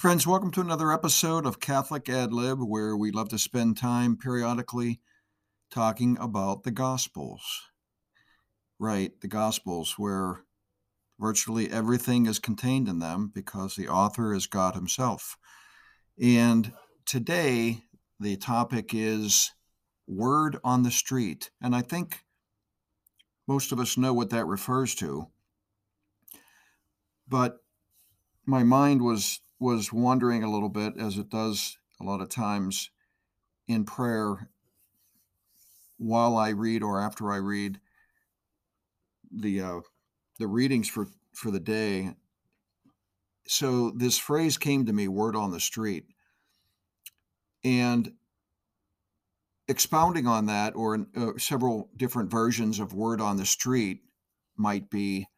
Friends, welcome to another episode of Catholic Ad Lib, where we love to spend time periodically talking about the Gospels. Right, the Gospels, where virtually everything is contained in them because the author is God Himself. And today, the topic is word on the street. And I think most of us know what that refers to. But my mind was was wondering a little bit, as it does a lot of times in prayer, while I read or after I read the uh, the readings for for the day. So this phrase came to me, "word on the street," and expounding on that, or uh, several different versions of "word on the street" might be,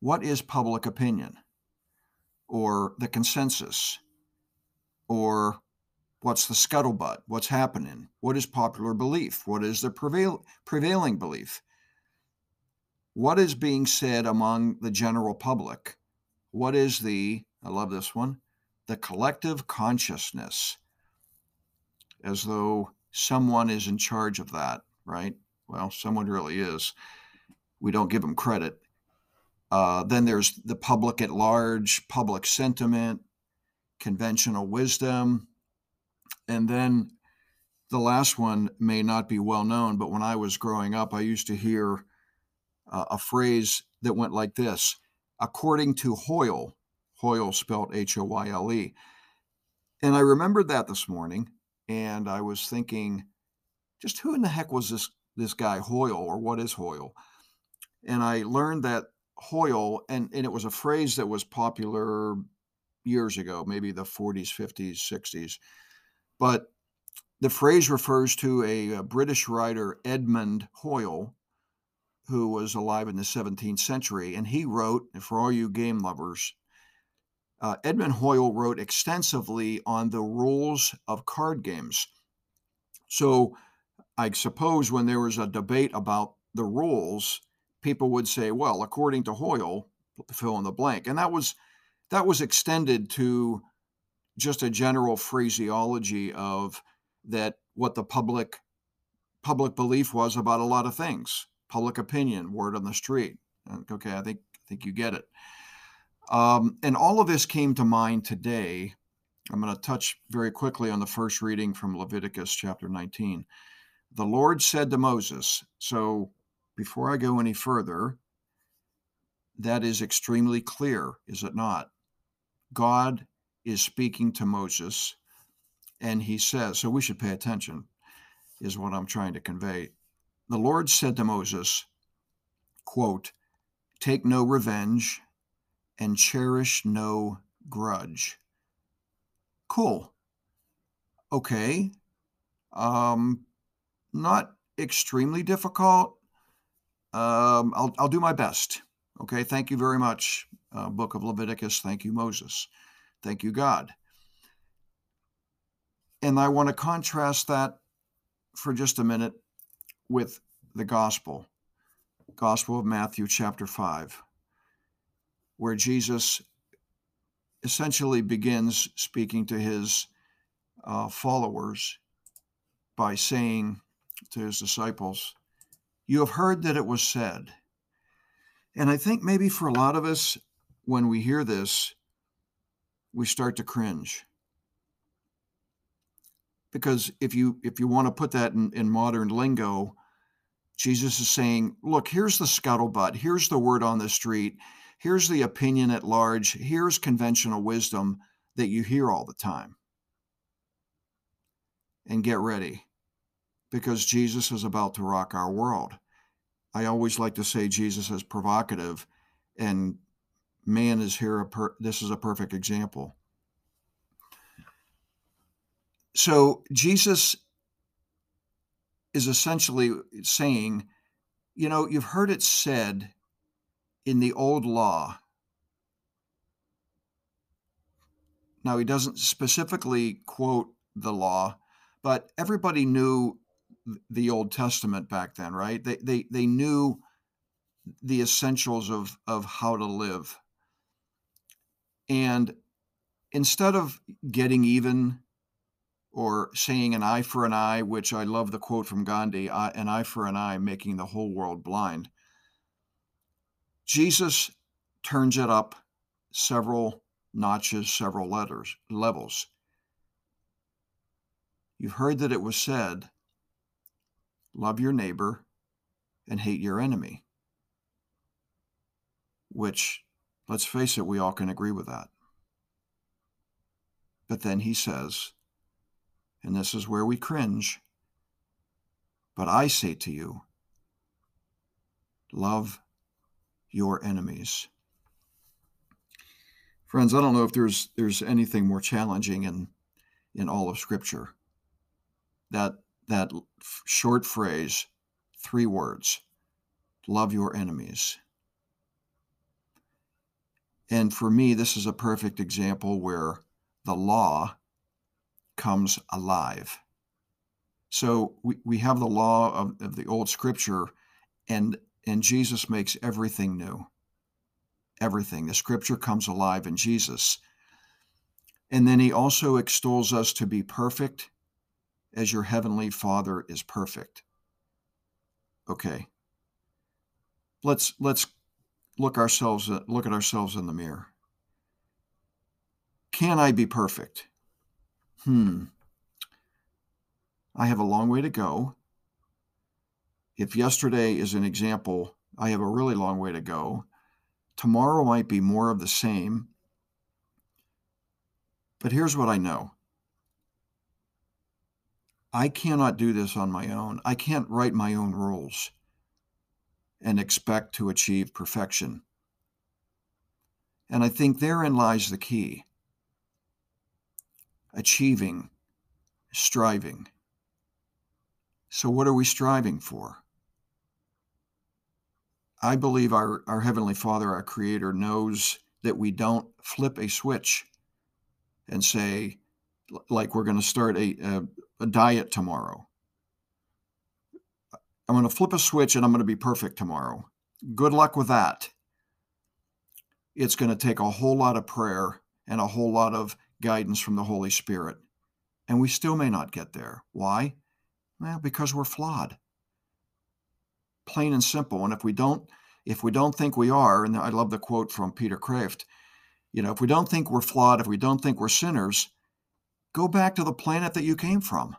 "What is public opinion?" Or the consensus or what's the scuttlebutt what's happening what is popular belief what is the prevail, prevailing belief? What is being said among the general public? What is the i love this one the collective consciousness? As though someone is in charge of that right? Well someone really is. We don't give them credit uh, then there's the public at large, public sentiment, conventional wisdom. And then the last one may not be well known, but when I was growing up, I used to hear uh, a phrase that went like this according to Hoyle, Hoyle spelled H O Y L E. And I remembered that this morning, and I was thinking, just who in the heck was this this guy Hoyle, or what is Hoyle? And I learned that Hoyle, and, and it was a phrase that was popular years ago, maybe the 40s, 50s, 60s. But the phrase refers to a, a British writer, Edmund Hoyle, who was alive in the 17th century. And he wrote, for all you game lovers, uh, Edmund Hoyle wrote extensively on the rules of card games. So I suppose when there was a debate about the rules, people would say, well, according to Hoyle, fill in the blank. And that was that was extended to just a general phraseology of that what the public public belief was about a lot of things, public opinion, word on the street. Okay, I think I think you get it. Um, and all of this came to mind today. I'm going to touch very quickly on the first reading from Leviticus chapter 19. The Lord said to Moses, so before I go any further, that is extremely clear, is it not? God is speaking to Moses, and he says, so we should pay attention, is what I'm trying to convey. The Lord said to Moses, quote, Take no revenge and cherish no grudge. Cool. Okay. Um, not extremely difficult, um, I'll, I'll do my best. Okay. Thank you very much, uh, Book of Leviticus. Thank you, Moses. Thank you, God. And I want to contrast that for just a minute with the gospel, Gospel of Matthew, chapter 5, where Jesus essentially begins speaking to his uh, followers by saying to his disciples, you have heard that it was said. And I think maybe for a lot of us, when we hear this, we start to cringe. Because if you if you want to put that in, in modern lingo, Jesus is saying, look, here's the scuttlebutt, here's the word on the street, here's the opinion at large, here's conventional wisdom that you hear all the time. And get ready because Jesus is about to rock our world. I always like to say Jesus is provocative, and man is here. A per- this is a perfect example. So Jesus is essentially saying, you know, you've heard it said in the old law. Now, he doesn't specifically quote the law, but everybody knew the Old Testament back then, right? They they they knew the essentials of of how to live. And instead of getting even or saying an eye for an eye, which I love the quote from Gandhi, an eye for an eye, making the whole world blind. Jesus turns it up several notches, several letters, levels. You've heard that it was said, love your neighbor and hate your enemy, which, let's face it, we all can agree with that. But then he says, and this is where we cringe, but I say to you, love your enemies. Friends, I don't know if there's there's anything more challenging in in all of Scripture. That that short phrase, three words, love your enemies. And for me, this is a perfect example where the law comes alive. So we, we have the law of, of the old scripture, and and Jesus makes everything new. Everything. The scripture comes alive in Jesus. And then he also extols us to be perfect as your heavenly Father is perfect. Okay. Let's let's look ourselves look at ourselves in the mirror. Can I be perfect? Hmm. I have a long way to go. If yesterday is an example, I have a really long way to go. Tomorrow might be more of the same. But here's what I know I cannot do this on my own. I can't write my own rules and expect to achieve perfection. And I think therein lies the key achieving, striving. So, what are we striving for? I believe our, our Heavenly Father, our Creator, knows that we don't flip a switch and say, like, we're going to start a, a, a diet tomorrow. I'm going to flip a switch and I'm going to be perfect tomorrow. Good luck with that. It's going to take a whole lot of prayer and a whole lot of guidance from the Holy Spirit. And we still may not get there. Why? Well, because we're flawed. Plain and simple. And if we don't, if we don't think we are, and I love the quote from Peter Kreeft, you know, if we don't think we're flawed, if we don't think we're sinners, go back to the planet that you came from.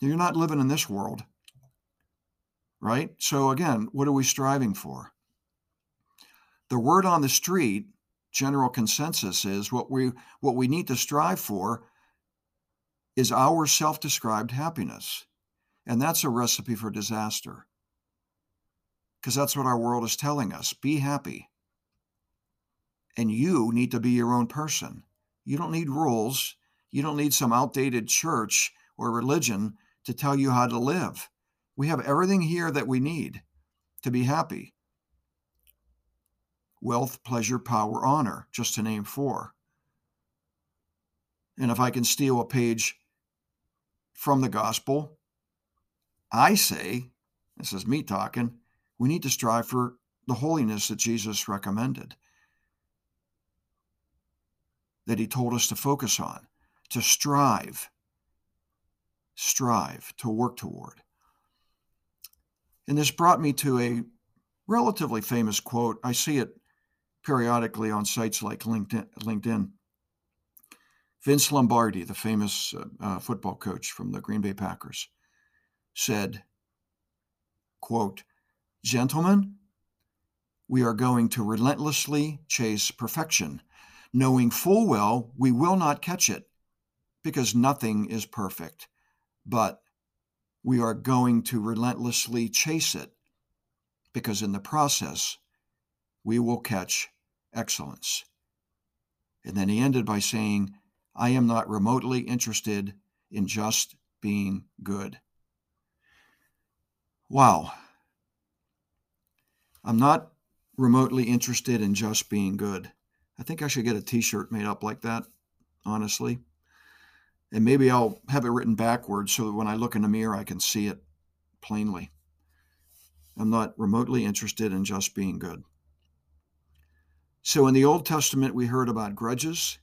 You're not living in this world. Right? So again, what are we striving for? The word on the street general consensus is what we what we need to strive for is our self-described happiness. And that's a recipe for disaster. Because that's what our world is telling us. Be happy. And you need to be your own person. You don't need rules. You don't need some outdated church or religion to tell you how to live. We have everything here that we need to be happy wealth, pleasure, power, honor, just to name four. And if I can steal a page from the gospel, I say, this is me talking, we need to strive for the holiness that Jesus recommended, that he told us to focus on, to strive, strive, to work toward. And this brought me to a relatively famous quote. I see it periodically on sites like LinkedIn. LinkedIn. Vince Lombardi, the famous uh, uh, football coach from the Green Bay Packers, said, quote, Gentlemen, we are going to relentlessly chase perfection, knowing full well we will not catch it because nothing is perfect. But we are going to relentlessly chase it because in the process, we will catch excellence. And then he ended by saying, I am not remotely interested in just being good. Wow. I'm not remotely interested in just being good. I think I should get a t shirt made up like that, honestly. And maybe I'll have it written backwards so that when I look in the mirror, I can see it plainly. I'm not remotely interested in just being good. So in the Old Testament, we heard about grudges.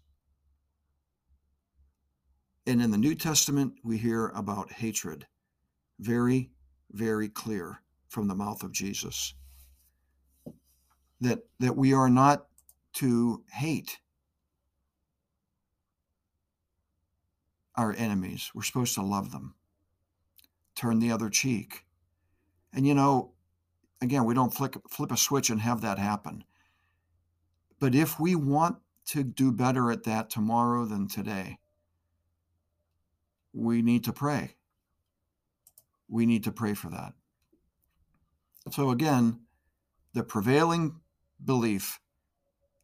And in the New Testament, we hear about hatred. Very, very clear from the mouth of Jesus. That, that we are not to hate our enemies. We're supposed to love them, turn the other cheek. And you know, again, we don't flick, flip a switch and have that happen. But if we want to do better at that tomorrow than today, we need to pray. We need to pray for that. So, again, the prevailing belief,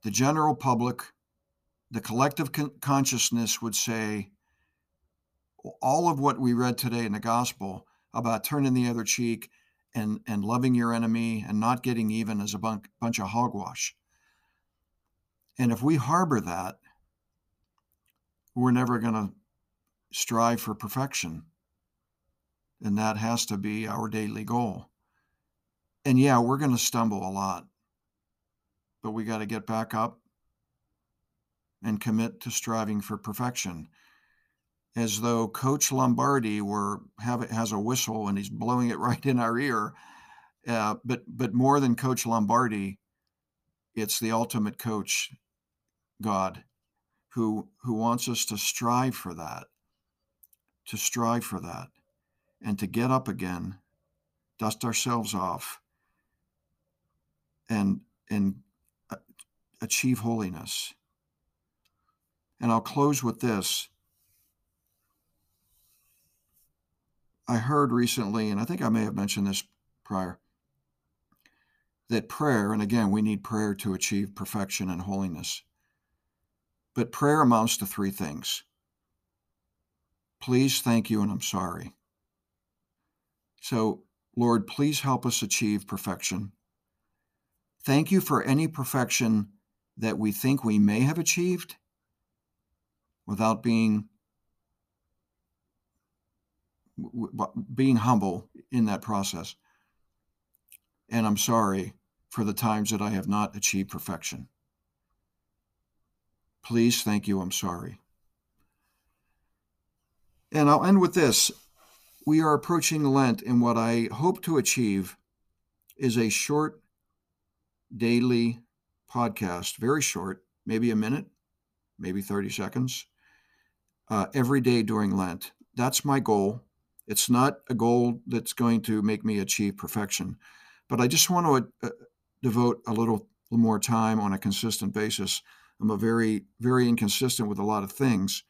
the general public, the collective con- consciousness would say all of what we read today in the gospel about turning the other cheek and, and loving your enemy and not getting even is a bunch of hogwash. And if we harbor that, we're never going to strive for perfection. And that has to be our daily goal. And yeah, we're going to stumble a lot, but we got to get back up and commit to striving for perfection. As though Coach Lombardi were have it has a whistle and he's blowing it right in our ear. Uh, but but more than Coach Lombardi, it's the ultimate coach, God, who who wants us to strive for that to strive for that and to get up again, dust ourselves off, and and achieve holiness. And I'll close with this. I heard recently, and I think I may have mentioned this prior, that prayer, and again, we need prayer to achieve perfection and holiness. But prayer amounts to three things Please, thank you, and I'm sorry. So, Lord, please help us achieve perfection. Thank you for any perfection that we think we may have achieved without being being humble in that process. And I'm sorry for the times that I have not achieved perfection. Please, thank you, I'm sorry. And I'll end with this. We are approaching Lent, and what I hope to achieve is a short daily podcast, very short, maybe a minute, maybe 30 seconds, uh, every day during Lent. That's my goal. It's not a goal that's going to make me achieve perfection, but I just want to uh, devote a little, more time on a consistent basis. I'm a very, very inconsistent with a lot of things.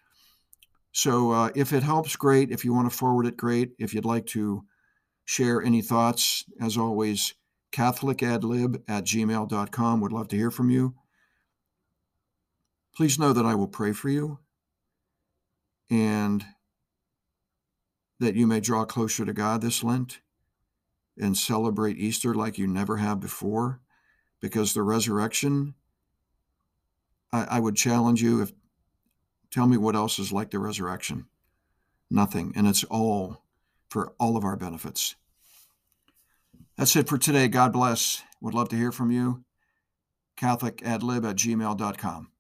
So uh, if it helps, great. If you want to forward it, great. If you'd like to share any thoughts, as always, catholicadlib at gmail.com. Would love to hear from you. Please know that I will pray for you and that you may draw closer to God this Lent and celebrate Easter like you never have before, because the resurrection, I, I would challenge you if Tell me what else is like the resurrection. Nothing. And it's all for all of our benefits. That's it for today. God bless. Would love to hear from you. CatholicAdlib at gmail.com.